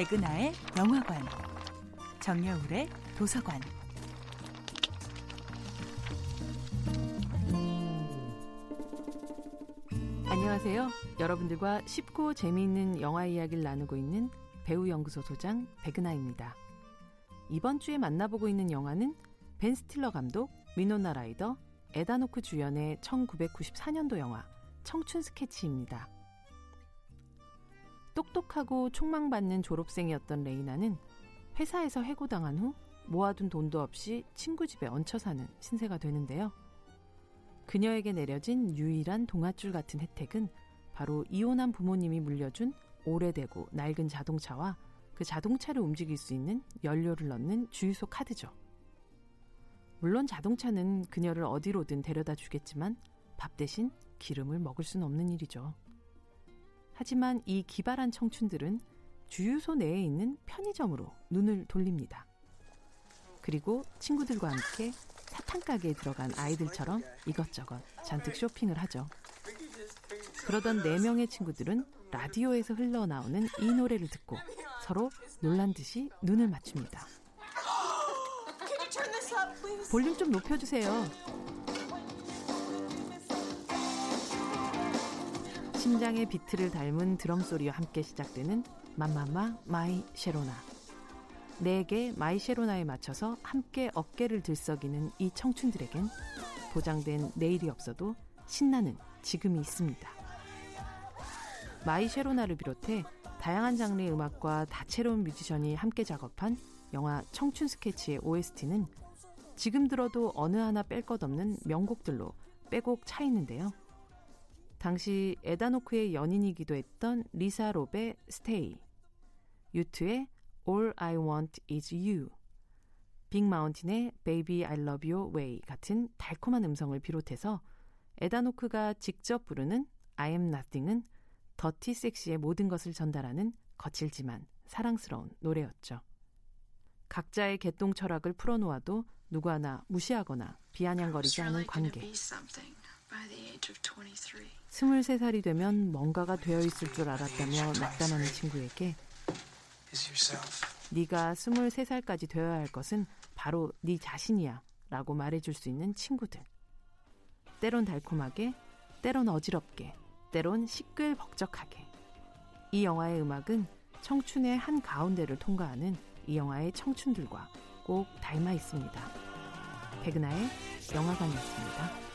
백은하의 영화관, 정여울의 도서관. 안녕하세요. 여러분들과 쉽고 재미있는 영화 이야기를 나누고 있는 배우연구소 소장 백은하입니다. 이번 주에 만나보고 있는 영화는 벤 스틸러 감독, 위노나 라이더, 에단 호크 주연의 1994년도 영화 청춘 스케치입니다. 똑똑하고 촉망받는 졸업생이었던 레이나는 회사에서 해고당한 후 모아둔 돈도 없이 친구 집에 얹혀 사는 신세가 되는데요. 그녀에게 내려진 유일한 동아줄 같은 혜택은 바로 이혼한 부모님이 물려준 오래되고 낡은 자동차와 그 자동차를 움직일 수 있는 연료를 넣는 주유소 카드죠. 물론 자동차는 그녀를 어디로든 데려다 주겠지만 밥 대신 기름을 먹을 수는 없는 일이죠. 하지만 이 기발한 청춘들은 주유소 내에 있는 편의점으로 눈을 돌립니다. 그리고 친구들과 함께 사탕 가게에 들어간 아이들처럼 이것저것 잔뜩 쇼핑을 하죠. 그러던 네 명의 친구들은 라디오에서 흘러나오는 이 노래를 듣고 서로 놀란 듯이 눈을 맞춥니다. 볼륨 좀 높여주세요. 심장의 비트를 닮은 드럼 소리와 함께 시작되는 맘마마 마이 쉐로나. 내게 마이 쉐로나에 맞춰서 함께 어깨를 들썩이는 이 청춘들에겐 보장된 내일이 없어도 신나는 지금이 있습니다. My Sharona를 비롯해 다양한 장르의 음악과 다채로운 뮤지션이 함께 작업한 영화 청춘 스케치의 OST는 지금 들어도 어느 하나 뺄 것 없는 명곡들로 빼곡 차 있는데요. 당시 에다노크의 연인이기도 했던 리사 롭의 스테이, 유투의 All I Want Is You, 빅마운틴의 Baby I Love Your Way 같은 달콤한 음성을 비롯해서 에다노크가 직접 부르는 I Am Nothing은 더티 섹시의 모든 것을 전달하는 거칠지만 사랑스러운 노래였죠. 각자의 개똥 철학을 풀어놓아도 누구 하나 무시하거나 비아냥거리지 않은 관계. 23살이 되면 뭔가가 되어 있을 줄 알았다며 낙담하는 친구에게 네가 23살까지 되어야 할 것은 바로 네 자신이야 라고 말해줄 수 있는 친구들. 때론 달콤하게, 때론 어지럽게, 때론 시끌벅적하게. 이 영화의 음악은 청춘의 한 가운데를 통과하는 이 영화의 청춘들과 꼭 닮아 있습니다. 백은하의 영화관이었습니다.